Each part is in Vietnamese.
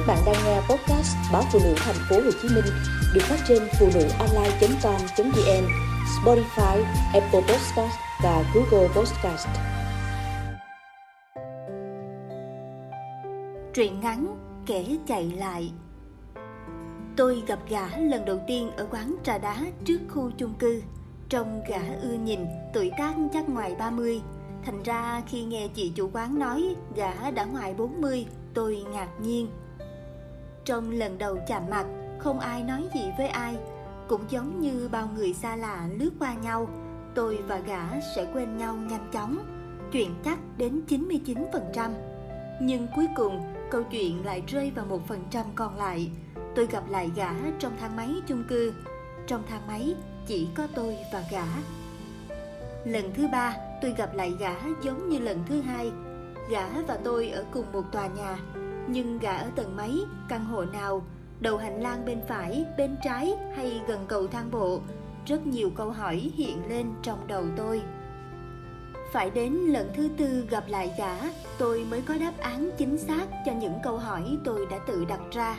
Các bạn đang nghe podcast báo phụ nữ thành phố Hồ Chí Minh được phát trên phụ nữ online.com.vn, Spotify, Apple Podcast và Google Podcast. Truyện ngắn kể chạy lại Tôi gặp gã lần đầu tiên ở quán trà đá trước khu chung cư. Trông gã ưa nhìn, tuổi tác chắc ngoài 30. Thành ra khi nghe chị chủ quán nói gã đã ngoài 40, tôi ngạc nhiên. Trong lần đầu chạm mặt, không ai nói gì với ai. Cũng giống như bao người xa lạ lướt qua nhau, tôi và gã sẽ quên nhau nhanh chóng. Chuyện chắc đến 99%. Nhưng cuối cùng, câu chuyện lại rơi vào một phần trăm còn lại. Tôi gặp lại gã trong thang máy chung cư. Trong thang máy chỉ có tôi và gã. Lần thứ ba, tôi gặp lại gã giống như lần thứ hai. Gã và tôi ở cùng một tòa nhà, nhưng gã ở tầng mấy, căn hộ nào, đầu hành lang bên phải, bên trái hay gần cầu thang bộ. Rất nhiều câu hỏi hiện lên trong đầu tôi. Phải đến lần thứ tư gặp lại gã, tôi mới có đáp án chính xác cho những câu hỏi tôi đã tự đặt ra.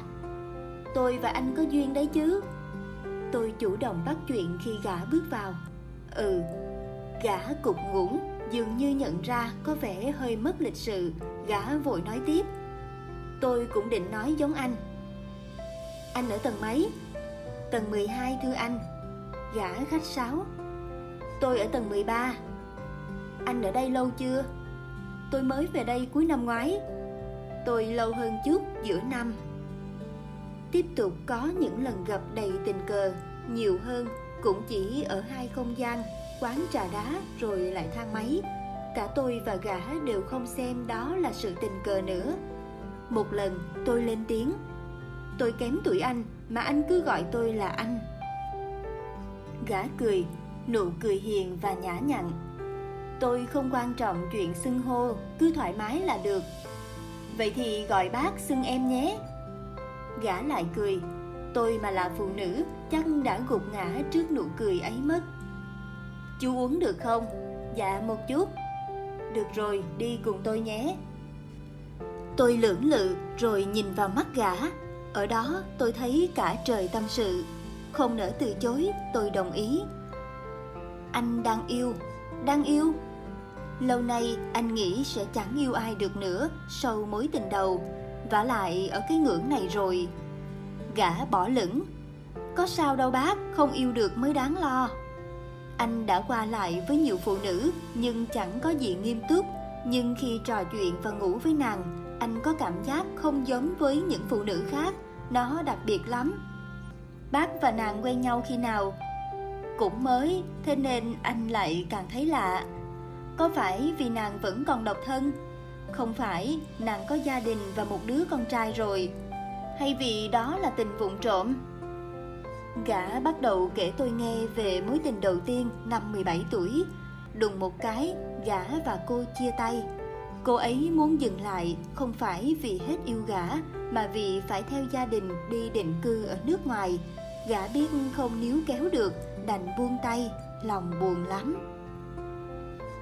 Tôi và anh có duyên đấy chứ? Tôi chủ động bắt chuyện khi gã bước vào. Ừ, gã cục ngủng, dường như nhận ra có vẻ hơi mất lịch sự, gã vội nói tiếp. Tôi cũng định nói giống anh. Anh ở tầng mấy? Tầng 12 thưa anh. Gã khách sáo. Tôi ở tầng 13. Anh ở đây lâu chưa? Tôi mới về đây cuối năm ngoái. Tôi lâu hơn chút giữa năm. Tiếp tục có những lần gặp đầy tình cờ, nhiều hơn cũng chỉ ở hai không gian, quán trà đá rồi lại thang máy. Cả tôi và gã đều không xem đó là sự tình cờ nữa. Một lần tôi lên tiếng. Tôi kém tuổi anh mà anh cứ gọi tôi là anh. Gã cười, nụ cười hiền và nhã nhặn. Tôi không quan trọng chuyện xưng hô, cứ thoải mái là được. Vậy thì gọi bác xưng em nhé. Gã lại cười. Tôi mà là phụ nữ chắc đã gục ngã trước nụ cười ấy mất. Chú uống được không? Dạ một chút. Được rồi, đi cùng tôi nhé. Tôi lưỡng lự rồi nhìn vào mắt gã. Ở đó tôi thấy cả trời tâm sự. Không nỡ từ chối, tôi đồng ý. Anh đang yêu, đang yêu. Lâu nay anh nghĩ sẽ chẳng yêu ai được nữa sau mối tình đầu. vả lại ở cái ngưỡng này rồi. Gã bỏ lửng. Có sao đâu bác, không yêu được mới đáng lo. Anh đã qua lại với nhiều phụ nữ nhưng chẳng có gì nghiêm túc. Nhưng khi trò chuyện và ngủ với nàng anh có cảm giác không giống với những phụ nữ khác, nó đặc biệt lắm. Bác và nàng quen nhau khi nào? Cũng mới, thế nên anh lại càng thấy lạ. Có phải vì nàng vẫn còn độc thân? Không phải, nàng có gia đình và một đứa con trai rồi. Hay vì đó là tình vụng trộm? Gã bắt đầu kể tôi nghe về mối tình đầu tiên năm 17 tuổi. Đùng một cái, gã và cô chia tay. Cô ấy muốn dừng lại không phải vì hết yêu gã mà vì phải theo gia đình đi định cư ở nước ngoài. Gã biết không níu kéo được, đành buông tay, lòng buồn lắm.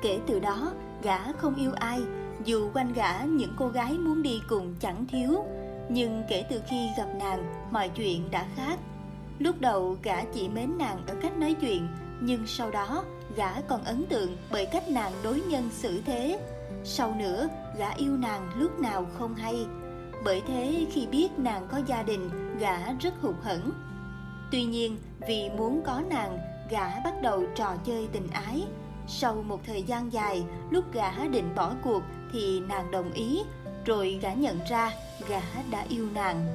Kể từ đó, gã không yêu ai, dù quanh gã những cô gái muốn đi cùng chẳng thiếu. Nhưng kể từ khi gặp nàng, mọi chuyện đã khác. Lúc đầu gã chỉ mến nàng ở cách nói chuyện, nhưng sau đó gã còn ấn tượng bởi cách nàng đối nhân xử thế sau nữa, gã yêu nàng lúc nào không hay. Bởi thế khi biết nàng có gia đình, gã rất hụt hẫng. Tuy nhiên, vì muốn có nàng, gã bắt đầu trò chơi tình ái. Sau một thời gian dài, lúc gã định bỏ cuộc thì nàng đồng ý, rồi gã nhận ra gã đã yêu nàng.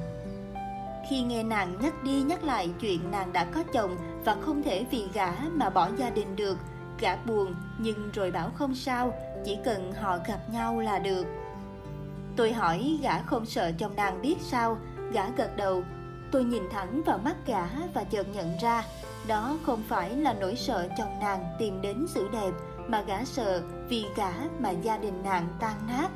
Khi nghe nàng nhắc đi nhắc lại chuyện nàng đã có chồng và không thể vì gã mà bỏ gia đình được, gã buồn nhưng rồi bảo không sao, chỉ cần họ gặp nhau là được. Tôi hỏi gã không sợ chồng nàng biết sao, gã gật đầu. Tôi nhìn thẳng vào mắt gã và chợt nhận ra, đó không phải là nỗi sợ chồng nàng tìm đến sự đẹp, mà gã sợ vì gã mà gia đình nàng tan nát.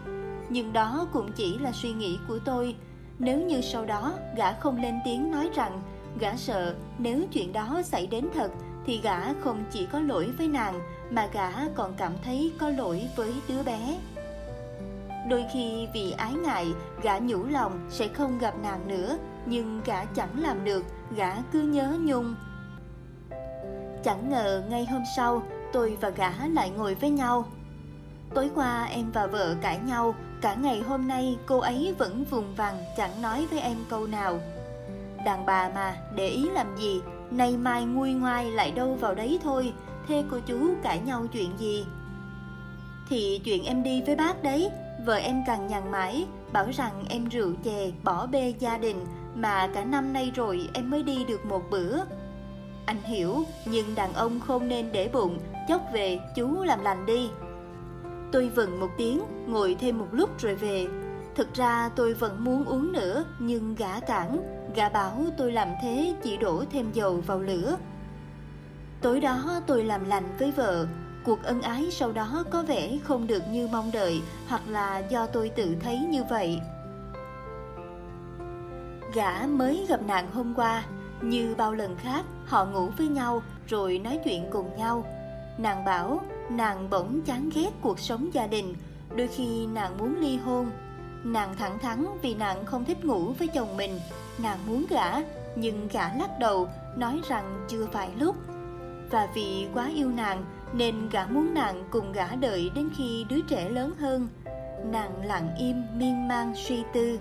Nhưng đó cũng chỉ là suy nghĩ của tôi. Nếu như sau đó gã không lên tiếng nói rằng gã sợ nếu chuyện đó xảy đến thật thì gã không chỉ có lỗi với nàng mà gã còn cảm thấy có lỗi với đứa bé. Đôi khi vì ái ngại, gã nhủ lòng sẽ không gặp nàng nữa, nhưng gã chẳng làm được, gã cứ nhớ nhung. Chẳng ngờ ngay hôm sau, tôi và gã lại ngồi với nhau. Tối qua em và vợ cãi nhau, cả ngày hôm nay cô ấy vẫn vùng vằng chẳng nói với em câu nào. Đàn bà mà, để ý làm gì, nay mai nguôi ngoai lại đâu vào đấy thôi, thê cô chú cãi nhau chuyện gì? Thì chuyện em đi với bác đấy, vợ em càng nhằn mãi, bảo rằng em rượu chè, bỏ bê gia đình, mà cả năm nay rồi em mới đi được một bữa. Anh hiểu, nhưng đàn ông không nên để bụng, chốc về chú làm lành đi. Tôi vừng một tiếng, ngồi thêm một lúc rồi về. Thực ra tôi vẫn muốn uống nữa, nhưng gã cản, gã bảo tôi làm thế chỉ đổ thêm dầu vào lửa. Tối đó tôi làm lành với vợ, cuộc ân ái sau đó có vẻ không được như mong đợi hoặc là do tôi tự thấy như vậy. Gã mới gặp nạn hôm qua, như bao lần khác họ ngủ với nhau rồi nói chuyện cùng nhau. Nàng bảo nàng bỗng chán ghét cuộc sống gia đình, đôi khi nàng muốn ly hôn. Nàng thẳng thắn vì nàng không thích ngủ với chồng mình, nàng muốn gả, nhưng gã lắc đầu, nói rằng chưa phải lúc. Và vì quá yêu nàng, nên gã muốn nàng cùng gã đợi đến khi đứa trẻ lớn hơn. Nàng lặng im miên man suy tư.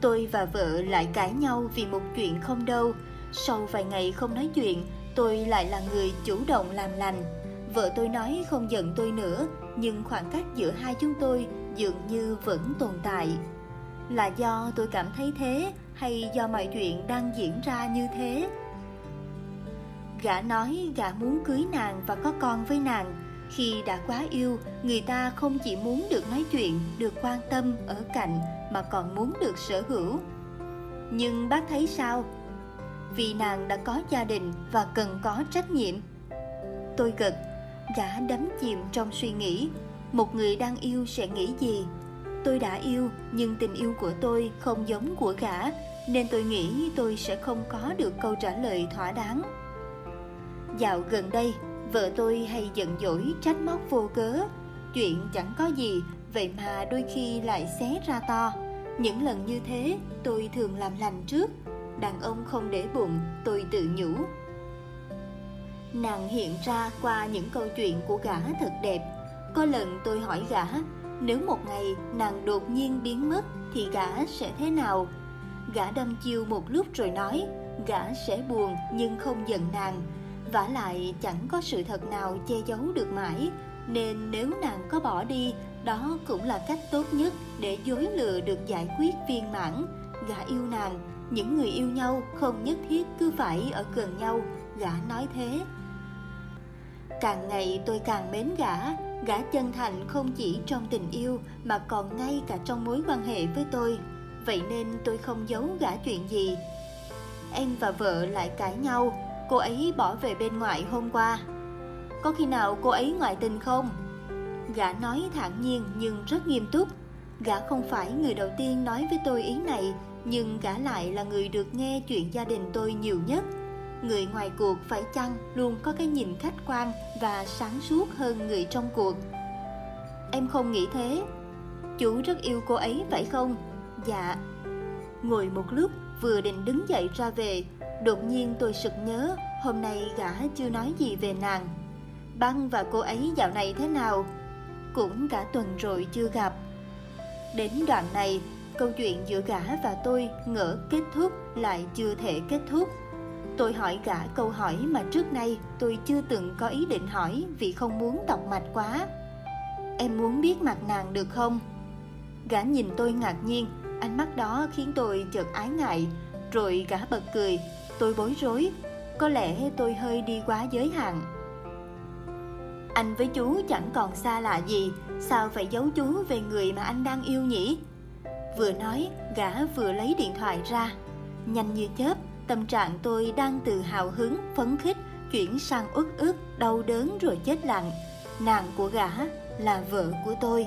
Tôi và vợ lại cãi nhau vì một chuyện không đâu. Sau vài ngày không nói chuyện, tôi lại là người chủ động làm lành Vợ tôi nói không giận tôi nữa, nhưng khoảng cách giữa hai chúng tôi dường như vẫn tồn tại. Là do tôi cảm thấy thế hay do mọi chuyện đang diễn ra như thế? Gã nói gã muốn cưới nàng và có con với nàng. Khi đã quá yêu, người ta không chỉ muốn được nói chuyện, được quan tâm ở cạnh mà còn muốn được sở hữu. Nhưng bác thấy sao? Vì nàng đã có gia đình và cần có trách nhiệm. Tôi gật Gã đắm chìm trong suy nghĩ một người đang yêu sẽ nghĩ gì? Tôi đã yêu, nhưng tình yêu của tôi không giống của gã, Nên tôi nghĩ tôi sẽ không có được câu trả lời thỏa đáng. Dạo gần đây, Vợ tôi hay giận dỗi, trách móc vô cớ. Chuyện chẳng có gì, Vậy mà đôi khi lại xé ra to. Những lần như thế, tôi thường làm lành trước. Đàn ông không để bụng, tôi tự nhủ. Nàng hiện ra qua những câu chuyện của gã thật đẹp. Có lần tôi hỏi gã, Nếu một ngày nàng đột nhiên biến mất Thì gã sẽ thế nào? Gã đâm chiêu một lúc rồi nói, Gã sẽ buồn nhưng không giận nàng. Vả lại chẳng có sự thật nào che giấu được mãi. Nên nếu nàng có bỏ đi, Đó cũng là cách tốt nhất để dối lừa được giải quyết viên mãn. Gã yêu nàng, Những người yêu nhau không nhất thiết cứ phải ở gần nhau. Gã nói thế. Càng ngày tôi càng mến gã. Gã chân thành không chỉ trong tình yêu Mà còn ngay cả trong mối quan hệ với tôi. Vậy nên tôi không giấu gã chuyện gì. Em và vợ lại cãi nhau. Cô ấy bỏ về bên ngoại hôm qua. Có khi nào cô ấy ngoại tình không? Gã nói thản nhiên nhưng rất nghiêm túc. Gã không phải người đầu tiên nói với tôi ý này, Nhưng gã lại là người được nghe chuyện gia đình tôi nhiều nhất người ngoài cuộc phải chăng luôn có cái nhìn khách quan và sáng suốt hơn người trong cuộc? Em không nghĩ thế. Chú rất yêu cô ấy, phải không? Dạ. Ngồi một lúc, vừa định đứng dậy ra về, đột nhiên tôi sực nhớ, hôm nay gã chưa nói gì về nàng. Băng và cô ấy dạo này thế nào? Cũng cả tuần rồi chưa gặp. Đến đoạn này, câu chuyện giữa gã và tôi ngỡ kết thúc lại chưa thể kết thúc. Tôi hỏi gã câu hỏi mà trước nay tôi chưa từng có ý định hỏi vì không muốn đọc mạch quá. Em muốn biết mặt nàng được không? Gã nhìn tôi ngạc nhiên, ánh mắt đó khiến tôi chợt ái ngại, rồi gã bật cười, tôi bối rối, có lẽ tôi hơi đi quá giới hạn. Anh với chú chẳng còn xa lạ gì, sao phải giấu chú về người mà anh đang yêu nhỉ? Vừa nói, gã vừa lấy điện thoại ra, nhanh như chớp, Tâm trạng tôi đang từ hào hứng, phấn khích chuyển sang uất ức, đau đớn rồi chết lặng. Nàng của gã là vợ của tôi.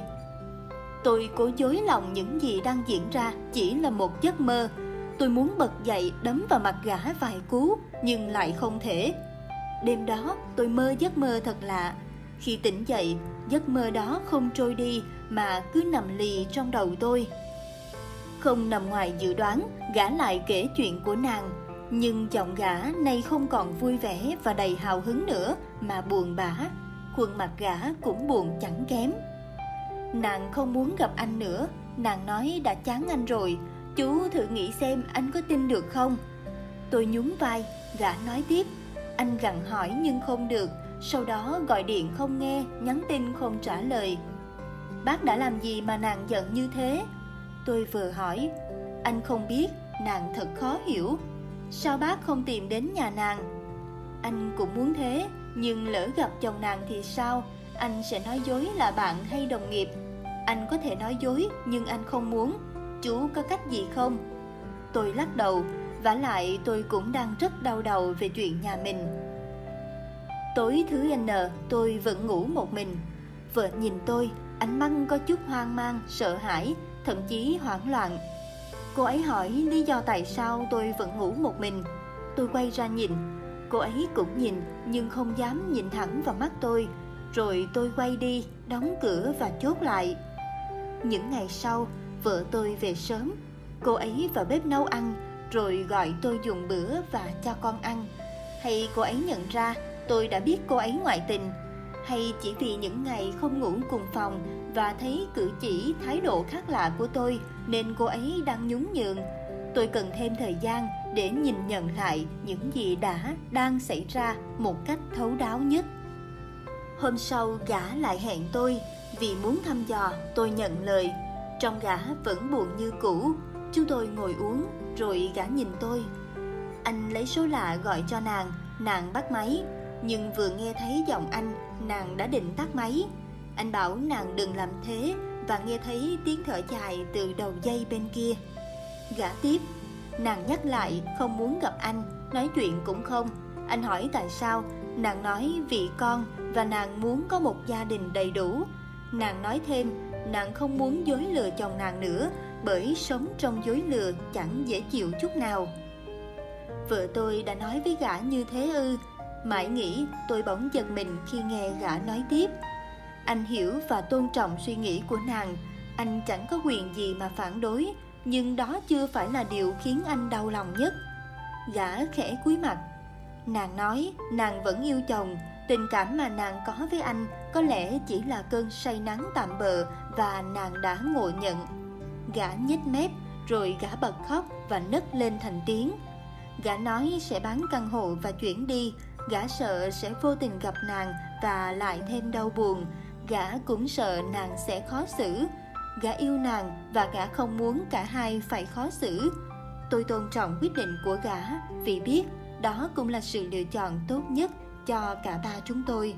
Tôi cố dối lòng những gì đang diễn ra chỉ là một giấc mơ. Tôi muốn bật dậy đấm vào mặt gã vài cú nhưng lại không thể. Đêm đó tôi mơ giấc mơ thật lạ. Khi tỉnh dậy, giấc mơ đó không trôi đi mà cứ nằm lì trong đầu tôi. Không nằm ngoài dự đoán, gã lại kể chuyện của nàng, nhưng giọng gã nay không còn vui vẻ và đầy hào hứng nữa mà buồn bã, khuôn mặt gã cũng buồn chẳng kém. Nàng không muốn gặp anh nữa, nàng nói đã chán anh rồi, chú thử nghĩ xem anh có tin được không? Tôi nhún vai, gã nói tiếp, anh gặng hỏi nhưng không được, sau đó gọi điện không nghe, nhắn tin không trả lời. Bác đã làm gì mà nàng giận như thế? Tôi vừa hỏi, anh không biết, nàng thật khó hiểu. Sao bác không tìm đến nhà nàng? Anh cũng muốn thế, nhưng lỡ gặp chồng nàng thì sao? Anh sẽ nói dối là bạn hay đồng nghiệp. Anh có thể nói dối, nhưng anh không muốn. Chú có cách gì không? Tôi lắc đầu, vả lại tôi cũng đang rất đau đầu về chuyện nhà mình. Tối thứ N, tôi vẫn ngủ một mình. Vợ nhìn tôi, ánh mắt có chút hoang mang, sợ hãi, thậm chí hoảng loạn. Cô ấy hỏi lý do tại sao tôi vẫn ngủ một mình. Tôi quay ra nhìn, cô ấy cũng nhìn nhưng không dám nhìn thẳng vào mắt tôi. Rồi tôi quay đi, đóng cửa và chốt lại. Những ngày sau, vợ tôi về sớm. Cô ấy vào bếp nấu ăn, rồi gọi tôi dùng bữa và cho con ăn. Hay cô ấy nhận ra tôi đã biết cô ấy ngoại tình hay chỉ vì những ngày không ngủ cùng phòng và thấy cử chỉ, thái độ khác lạ của tôi nên cô ấy đang nhún nhường. Tôi cần thêm thời gian để nhìn nhận lại những gì đã, đang xảy ra một cách thấu đáo nhất. Hôm sau gã lại hẹn tôi vì muốn thăm dò, tôi nhận lời. Trong gã vẫn buồn như cũ chúng tôi ngồi uống rồi gã nhìn tôi. Anh lấy số lạ gọi cho nàng nàng bắt máy nhưng vừa nghe thấy giọng anh, nàng đã định tắt máy. Anh bảo nàng đừng làm thế và nghe thấy tiếng thở dài từ đầu dây bên kia. Gã tiếp, nàng nhắc lại không muốn gặp anh, nói chuyện cũng không. Anh hỏi tại sao, nàng nói vì con và nàng muốn có một gia đình đầy đủ. Nàng nói thêm, nàng không muốn dối lừa chồng nàng nữa, bởi sống trong dối lừa chẳng dễ chịu chút nào. Vợ tôi đã nói với gã như thế ư Mãi nghĩ tôi bỗng giật mình khi nghe gã nói tiếp. Anh hiểu và tôn trọng suy nghĩ của nàng. Anh chẳng có quyền gì mà phản đối, Nhưng đó chưa phải là điều khiến anh đau lòng nhất. Gã khẽ cúi mặt. Nàng nói, nàng vẫn yêu chồng. Tình cảm mà nàng có với anh Có lẽ chỉ là cơn say nắng tạm bợ Và nàng đã ngộ nhận. Gã nhếch mép, Rồi gã bật khóc và nấc lên thành tiếng. Gã nói sẽ bán căn hộ và chuyển đi. Gã sợ sẽ vô tình gặp nàng và lại thêm đau buồn. Gã cũng sợ nàng sẽ khó xử. Gã yêu nàng và gã không muốn cả hai phải khó xử. Tôi tôn trọng quyết định của gã, vì biết đó cũng là sự lựa chọn tốt nhất cho cả ba chúng tôi.